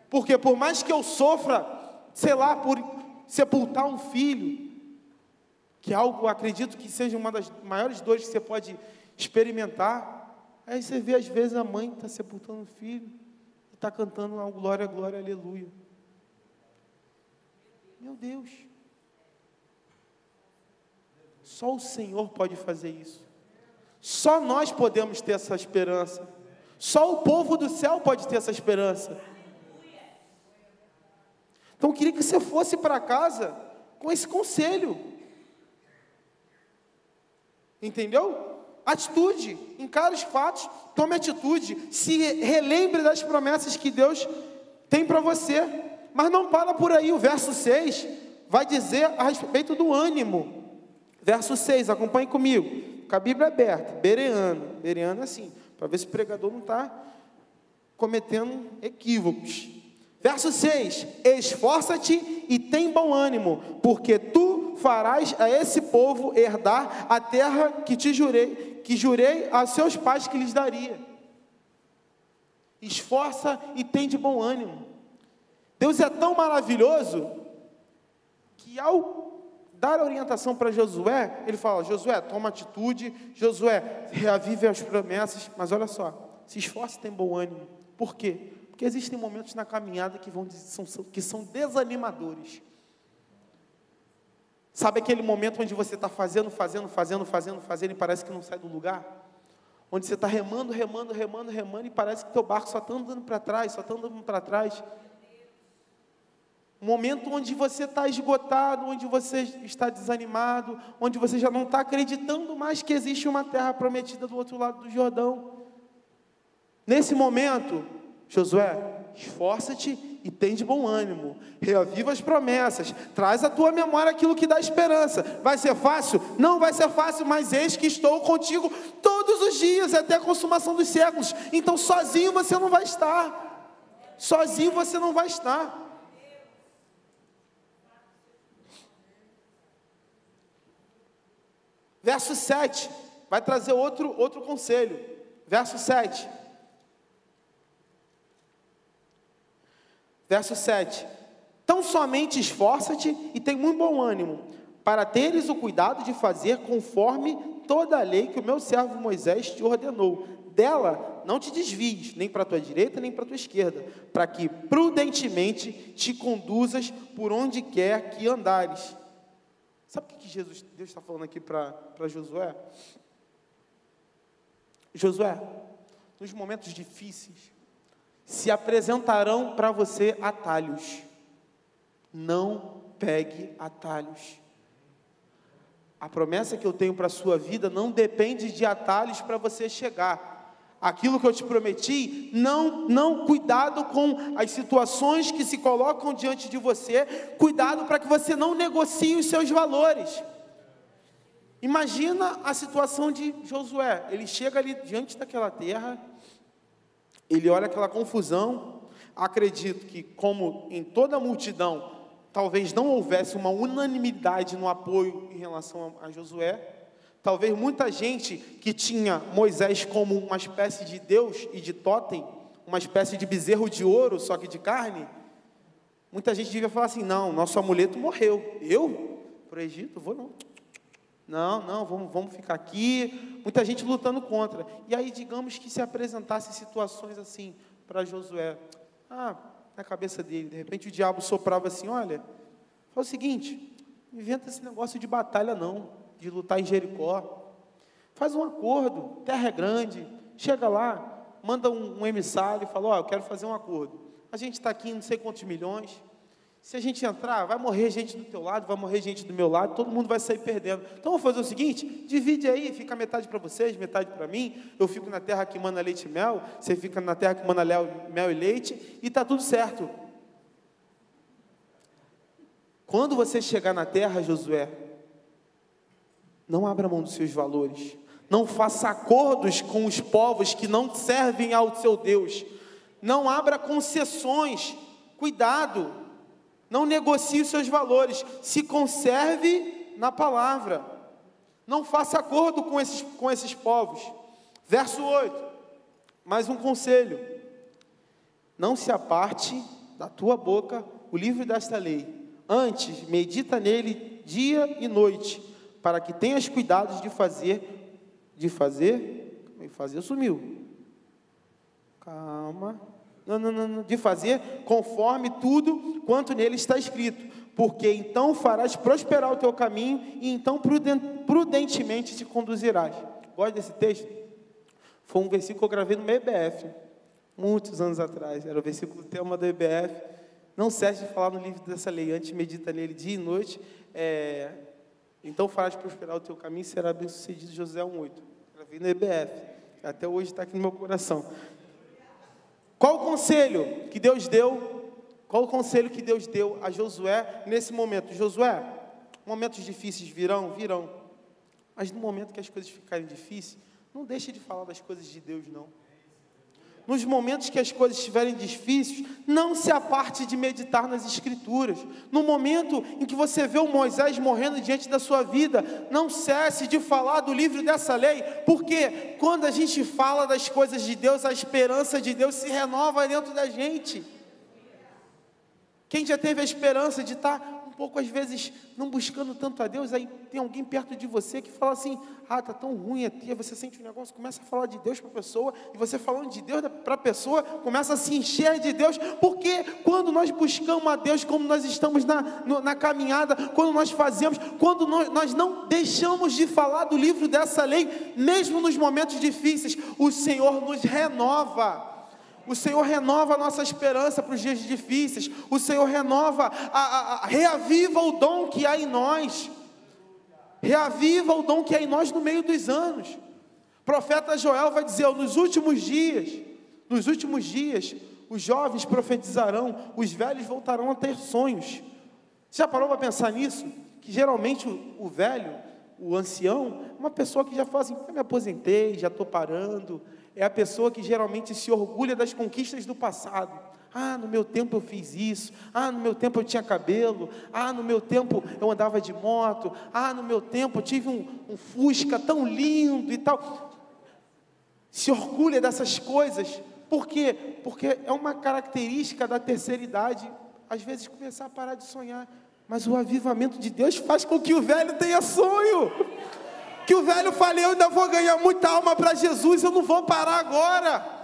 Porque por mais que eu sofra, sei lá, por sepultar um filho, que é algo, acredito que seja uma das maiores dores que você pode experimentar. Aí você vê às vezes a mãe está sepultando o filho e está cantando uma glória, glória, aleluia. Meu Deus. Só o Senhor pode fazer isso. Só nós podemos ter essa esperança. Só o povo do céu pode ter essa esperança. Então eu queria que você fosse para casa com esse conselho. Entendeu? Atitude, encare os fatos, tome atitude, se relembre das promessas que Deus tem para você. Mas não para por aí, o verso 6 vai dizer a respeito do ânimo. Verso 6, acompanhe comigo. Com a Bíblia aberta, Bereano. Bereano é assim, para ver se o pregador não está cometendo equívocos. Verso 6: Esforça-te e tem bom ânimo, porque tu farás a esse povo herdar a terra que te jurei, que jurei a seus pais que lhes daria. Esforça e tem de bom ânimo. Deus é tão maravilhoso que ao dar orientação para Josué, ele fala: Josué, toma atitude, Josué, reavive as promessas, mas olha só, se esforce e tem bom ânimo. Por quê? Porque existem momentos na caminhada que, vão, são, que são desanimadores. Sabe aquele momento onde você está fazendo, fazendo, fazendo, fazendo, fazendo e parece que não sai do lugar? Onde você está remando, remando, remando, remando e parece que teu barco só está andando para trás, só está andando para trás. Um momento onde você está esgotado, onde você está desanimado, onde você já não está acreditando mais que existe uma terra prometida do outro lado do Jordão. Nesse momento, Josué, esforça-te e tem de bom ânimo. Reaviva as promessas. Traz à tua memória aquilo que dá esperança. Vai ser fácil? Não vai ser fácil, mas eis que estou contigo todos os dias até a consumação dos séculos. Então sozinho você não vai estar. Sozinho você não vai estar. Verso 7 vai trazer outro, outro conselho. Verso 7. Verso 7. Tão somente esforça-te e tem muito bom ânimo, para teres o cuidado de fazer conforme toda a lei que o meu servo Moisés te ordenou. Dela não te desvies, nem para a tua direita, nem para a tua esquerda, para que prudentemente te conduzas por onde quer que andares. Sabe o que Jesus, Deus está falando aqui para Josué? Josué, nos momentos difíceis, se apresentarão para você atalhos. Não pegue atalhos. A promessa que eu tenho para a sua vida não depende de atalhos para você chegar. Aquilo que eu te prometi, não, não, cuidado com as situações que se colocam diante de você, cuidado para que você não negocie os seus valores. Imagina a situação de Josué. Ele chega ali diante daquela terra, ele olha aquela confusão. Acredito que, como em toda a multidão, talvez não houvesse uma unanimidade no apoio em relação a Josué. Talvez muita gente que tinha Moisés como uma espécie de Deus e de totem, uma espécie de bezerro de ouro, só que de carne. Muita gente devia falar assim: não, nosso amuleto morreu. Eu? Para o Egito? Vou não. Não, não, vamos, vamos ficar aqui. Muita gente lutando contra. E aí, digamos que se apresentasse situações assim para Josué. Ah, na cabeça dele, de repente o diabo soprava assim: olha, faz o seguinte, inventa esse negócio de batalha não, de lutar em Jericó. Faz um acordo, terra é grande, chega lá, manda um, um emissário e fala: Ó, oh, eu quero fazer um acordo. A gente está aqui em não sei quantos milhões, se a gente entrar, vai morrer gente do teu lado, vai morrer gente do meu lado, todo mundo vai sair perdendo. Então vamos fazer o seguinte: divide aí, fica metade para vocês, metade para mim. Eu fico na terra que manda leite e mel, você fica na terra que manda mel e leite, e está tudo certo. Quando você chegar na terra, Josué, não abra mão dos seus valores. Não faça acordos com os povos que não servem ao seu Deus. Não abra concessões. Cuidado. Não negocie os seus valores. Se conserve na palavra. Não faça acordo com esses, com esses povos. Verso 8. Mais um conselho. Não se aparte da tua boca o livro desta lei. Antes, medita nele dia e noite, para que tenhas cuidado de fazer, de fazer, fazer sumiu. Calma não, não, não, de fazer conforme tudo quanto nele está escrito, porque então farás prosperar o teu caminho e então prudentemente te conduzirás. Gosta desse texto? Foi um versículo que eu gravei no meu EBF, muitos anos atrás, era o versículo tema do EBF. Não cesse de falar no livro dessa lei, antes medita nele dia e noite. É, então farás prosperar o teu caminho e será bem sucedido. José 1,8. Gravei no EBF. Até hoje está aqui no meu coração. Qual o conselho que Deus deu? Qual o conselho que Deus deu a Josué nesse momento? Josué, momentos difíceis virão, virão. Mas no momento que as coisas ficarem difíceis, não deixe de falar das coisas de Deus, não nos momentos que as coisas estiverem difíceis, não se aparte de meditar nas Escrituras. No momento em que você vê o Moisés morrendo diante da sua vida, não cesse de falar do livro dessa lei, porque quando a gente fala das coisas de Deus, a esperança de Deus se renova dentro da gente. Quem já teve a esperança de estar pouco, às vezes, não buscando tanto a Deus, aí tem alguém perto de você que fala assim: ah, tá tão ruim aqui, você sente um negócio, começa a falar de Deus para a pessoa, e você falando de Deus para a pessoa, começa a se encher de Deus, porque quando nós buscamos a Deus, como nós estamos na, na caminhada, quando nós fazemos, quando nós, nós não deixamos de falar do livro dessa lei, mesmo nos momentos difíceis, o Senhor nos renova. O Senhor renova a nossa esperança para os dias difíceis. O Senhor renova, a, a, a, reaviva o dom que há em nós. Reaviva o dom que há em nós no meio dos anos. O profeta Joel vai dizer: nos últimos dias, nos últimos dias, os jovens profetizarão, os velhos voltarão a ter sonhos. Já parou para pensar nisso? Que geralmente o, o velho, o ancião, é uma pessoa que já fala assim: eu me aposentei, já estou parando. É a pessoa que geralmente se orgulha das conquistas do passado. Ah, no meu tempo eu fiz isso. Ah, no meu tempo eu tinha cabelo. Ah, no meu tempo eu andava de moto. Ah, no meu tempo eu tive um, um Fusca tão lindo e tal. Se orgulha dessas coisas. Por quê? Porque é uma característica da terceira idade, às vezes começar a parar de sonhar. Mas o avivamento de Deus faz com que o velho tenha sonho. Que o velho fale, eu ainda vou ganhar muita alma para Jesus, eu não vou parar agora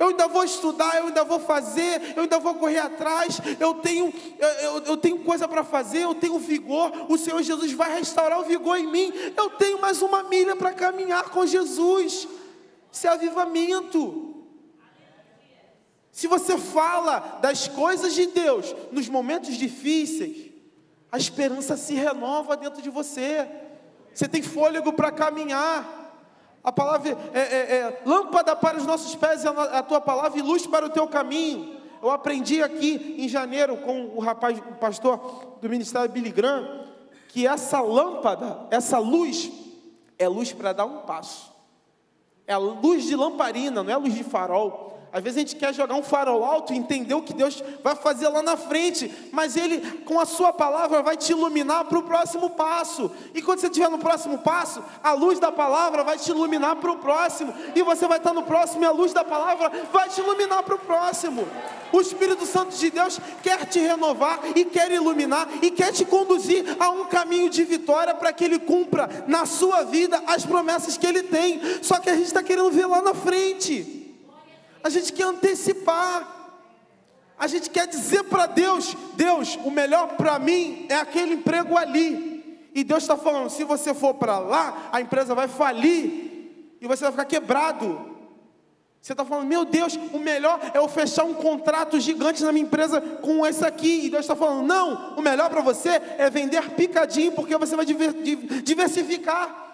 eu ainda vou estudar, eu ainda vou fazer, eu ainda vou correr atrás, eu tenho, eu, eu tenho coisa para fazer, eu tenho vigor, o Senhor Jesus vai restaurar o vigor em mim, eu tenho mais uma milha para caminhar com Jesus. Isso é avivamento. Se você fala das coisas de Deus nos momentos difíceis, a esperança se renova dentro de você. Você tem fôlego para caminhar. A palavra é, é, é, lâmpada para os nossos pés, é a tua palavra e luz para o teu caminho. Eu aprendi aqui em janeiro com o rapaz, o pastor do ministério Billy Graham, que essa lâmpada, essa luz, é luz para dar um passo. É a luz de lamparina, não é a luz de farol. Às vezes a gente quer jogar um farol alto e entender o que Deus vai fazer lá na frente, mas Ele, com a Sua palavra, vai te iluminar para o próximo passo. E quando você estiver no próximo passo, a luz da palavra vai te iluminar para o próximo. E você vai estar no próximo e a luz da palavra vai te iluminar para o próximo. O Espírito Santo de Deus quer te renovar e quer iluminar e quer te conduzir a um caminho de vitória para que Ele cumpra na sua vida as promessas que Ele tem. Só que a gente está querendo ver lá na frente. A gente quer antecipar. A gente quer dizer para Deus: Deus, o melhor para mim é aquele emprego ali. E Deus está falando: se você for para lá, a empresa vai falir e você vai ficar quebrado. Você está falando, meu Deus, o melhor é eu fechar um contrato gigante na minha empresa com esse aqui. E Deus está falando, não, o melhor para você é vender picadinho, porque você vai diversificar.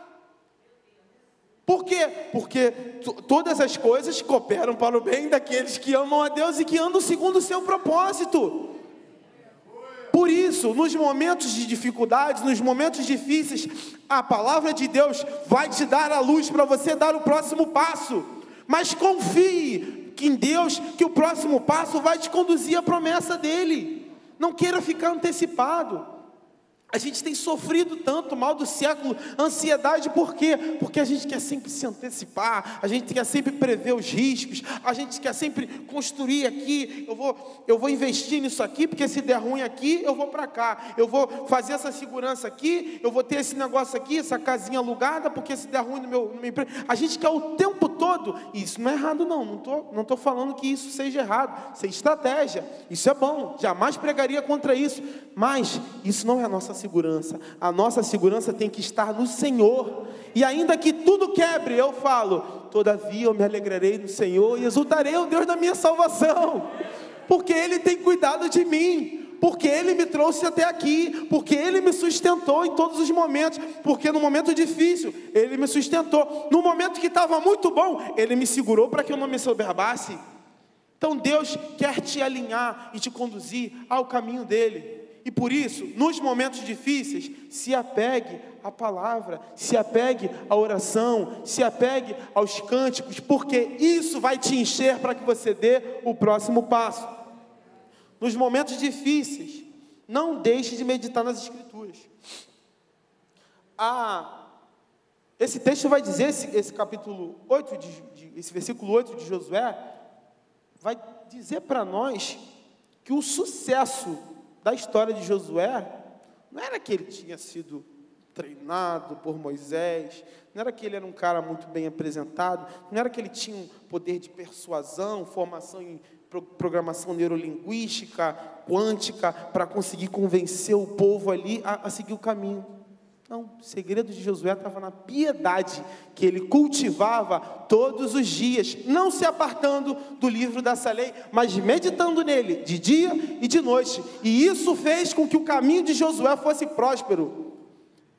Por quê? Porque todas as coisas cooperam para o bem daqueles que amam a Deus e que andam segundo o seu propósito. Por isso, nos momentos de dificuldades, nos momentos difíceis, a palavra de Deus vai te dar a luz para você dar o próximo passo. Mas confie que em Deus, que o próximo passo vai te conduzir à promessa dele. Não queira ficar antecipado. A gente tem sofrido tanto mal do século, ansiedade, por quê? Porque a gente quer sempre se antecipar, a gente quer sempre prever os riscos, a gente quer sempre construir aqui, eu vou, eu vou investir nisso aqui, porque se der ruim aqui, eu vou para cá, eu vou fazer essa segurança aqui, eu vou ter esse negócio aqui, essa casinha alugada, porque se der ruim no meu, no meu emprego. A gente quer o tempo todo, e isso não é errado, não, não estou não tô falando que isso seja errado, isso é estratégia, isso é bom, jamais pregaria contra isso, mas isso não é a nossa segurança. A nossa segurança tem que estar no Senhor. E ainda que tudo quebre, eu falo: todavia eu me alegrarei no Senhor e exultarei o Deus da minha salvação, porque Ele tem cuidado de mim. Porque Ele me trouxe até aqui, porque Ele me sustentou em todos os momentos, porque no momento difícil Ele me sustentou, no momento que estava muito bom, Ele me segurou para que eu não me soberbasse. Então Deus quer te alinhar e te conduzir ao caminho dele. E por isso, nos momentos difíceis, se apegue à palavra, se apegue à oração, se apegue aos cânticos, porque isso vai te encher para que você dê o próximo passo. Nos momentos difíceis, não deixe de meditar nas Escrituras. Ah, esse texto vai dizer, esse, esse capítulo 8, de, de, esse versículo 8 de Josué, vai dizer para nós que o sucesso da história de Josué, não era que ele tinha sido treinado por Moisés, não era que ele era um cara muito bem apresentado, não era que ele tinha um poder de persuasão, formação em programação neurolinguística, quântica, para conseguir convencer o povo ali a, a seguir o caminho. Não, o segredo de Josué estava na piedade que ele cultivava todos os dias, não se apartando do livro dessa lei, mas meditando nele de dia e de noite. E isso fez com que o caminho de Josué fosse próspero.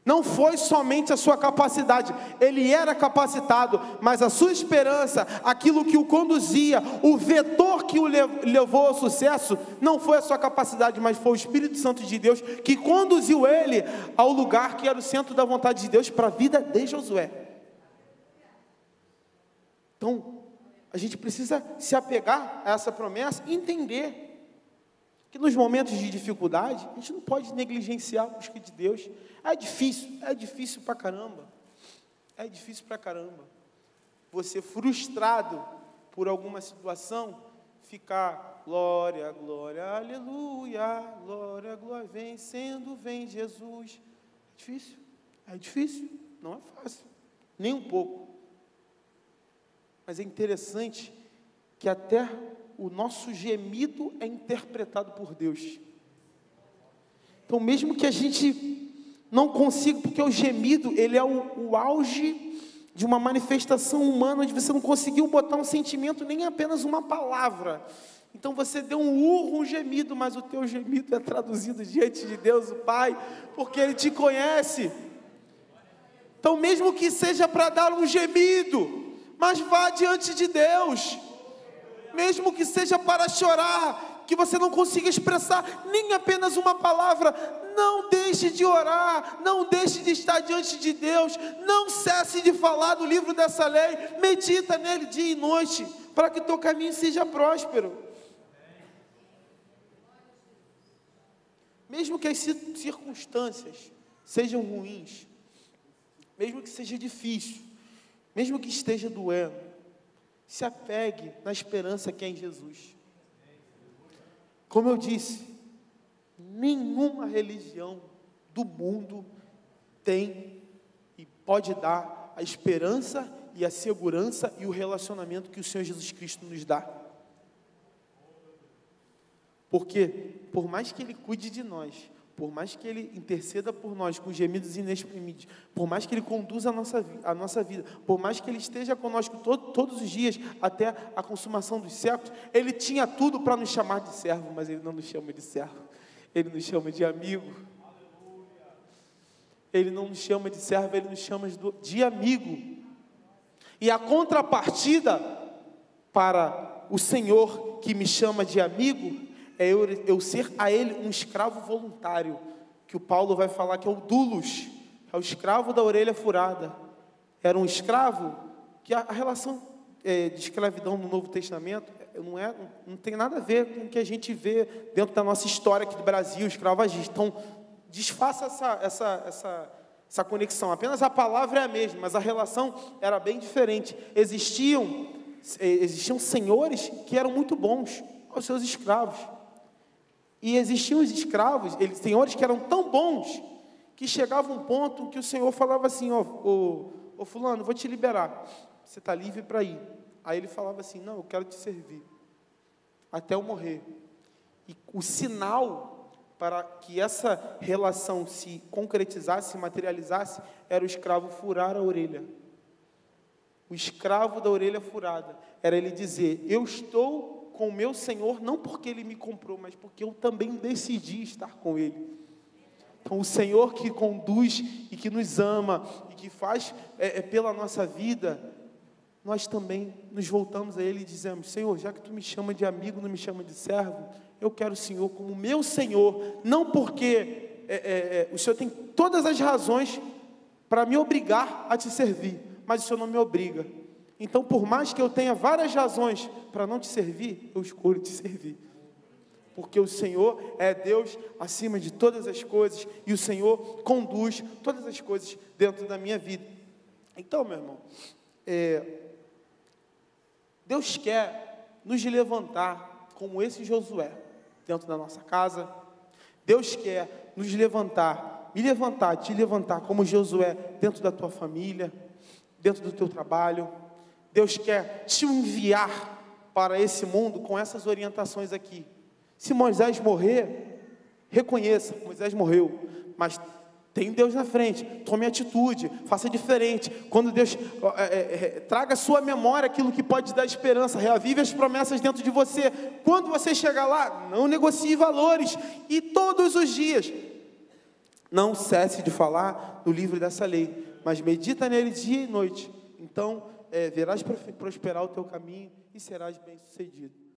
Não foi somente a sua capacidade, ele era capacitado, mas a sua esperança, aquilo que o conduzia, o vetor que o levou ao sucesso, não foi a sua capacidade, mas foi o Espírito Santo de Deus que conduziu ele ao lugar que era o centro da vontade de Deus para a vida de Josué. Então, a gente precisa se apegar a essa promessa e entender que nos momentos de dificuldade, a gente não pode negligenciar a busca de Deus. É difícil, é difícil pra caramba. É difícil pra caramba. Você frustrado por alguma situação, ficar glória, glória, aleluia, glória, glória, vencendo, vem Jesus. É difícil, é difícil, não é fácil, nem um pouco. Mas é interessante que até o nosso gemido é interpretado por Deus. Então, mesmo que a gente não consiga, porque o gemido, ele é o, o auge de uma manifestação humana, onde você não conseguiu botar um sentimento, nem apenas uma palavra. Então você deu um urro, um gemido, mas o teu gemido é traduzido diante de Deus, o Pai, porque Ele te conhece. Então, mesmo que seja para dar um gemido, mas vá diante de Deus mesmo que seja para chorar, que você não consiga expressar nem apenas uma palavra, não deixe de orar, não deixe de estar diante de Deus, não cesse de falar do livro dessa lei, medita nele dia e noite, para que teu caminho seja próspero. Mesmo que as circunstâncias sejam ruins, mesmo que seja difícil, mesmo que esteja doendo, se apegue na esperança que é em Jesus. Como eu disse, nenhuma religião do mundo tem e pode dar a esperança e a segurança e o relacionamento que o Senhor Jesus Cristo nos dá. Porque, por mais que Ele cuide de nós, por mais que Ele interceda por nós com gemidos inexprimidos, por mais que Ele conduza a nossa, a nossa vida, por mais que Ele esteja conosco todo, todos os dias até a consumação dos séculos, Ele tinha tudo para nos chamar de servo, mas Ele não nos chama de servo, Ele nos chama de amigo. Ele não nos chama de servo, Ele nos chama de amigo. E a contrapartida para o Senhor que me chama de amigo é eu, eu ser a ele um escravo voluntário, que o Paulo vai falar que é o dulos, é o escravo da orelha furada. Era um escravo que a, a relação é, de escravidão no Novo Testamento é, não, é, não tem nada a ver com o que a gente vê dentro da nossa história aqui do Brasil, escravagista. Então, desfaça essa, essa, essa, essa conexão. Apenas a palavra é a mesma, mas a relação era bem diferente. Existiam, é, existiam senhores que eram muito bons aos seus escravos. E existiam os escravos, eles, senhores que eram tão bons, que chegava um ponto que o Senhor falava assim: Ó, oh, oh, Fulano, vou te liberar, você está livre para ir. Aí ele falava assim: Não, eu quero te servir, até eu morrer. E o sinal para que essa relação se concretizasse, se materializasse, era o escravo furar a orelha. O escravo da orelha furada era ele dizer: Eu estou com o meu Senhor, não porque Ele me comprou, mas porque eu também decidi estar com Ele. Então, o Senhor que conduz e que nos ama e que faz é, é, pela nossa vida, nós também nos voltamos a Ele e dizemos: Senhor, já que tu me chama de amigo, não me chama de servo, eu quero o Senhor como meu Senhor, não porque é, é, é o Senhor tem todas as razões para me obrigar a te servir, mas o Senhor não me obriga. Então, por mais que eu tenha várias razões para não te servir, eu escolho te servir. Porque o Senhor é Deus acima de todas as coisas e o Senhor conduz todas as coisas dentro da minha vida. Então, meu irmão, é, Deus quer nos levantar como esse Josué dentro da nossa casa. Deus quer nos levantar, me levantar, te levantar como Josué dentro da tua família, dentro do teu trabalho Deus quer te enviar para esse mundo com essas orientações aqui. Se Moisés morrer, reconheça, Moisés morreu, mas tem Deus na frente, tome atitude, faça diferente. Quando Deus é, é, é, traga à sua memória aquilo que pode dar esperança, reavive as promessas dentro de você. Quando você chegar lá, não negocie valores. E todos os dias, Não cesse de falar no livro dessa lei, mas medita nele dia e noite. Então, é, verás prosperar o teu caminho e serás bem-sucedido.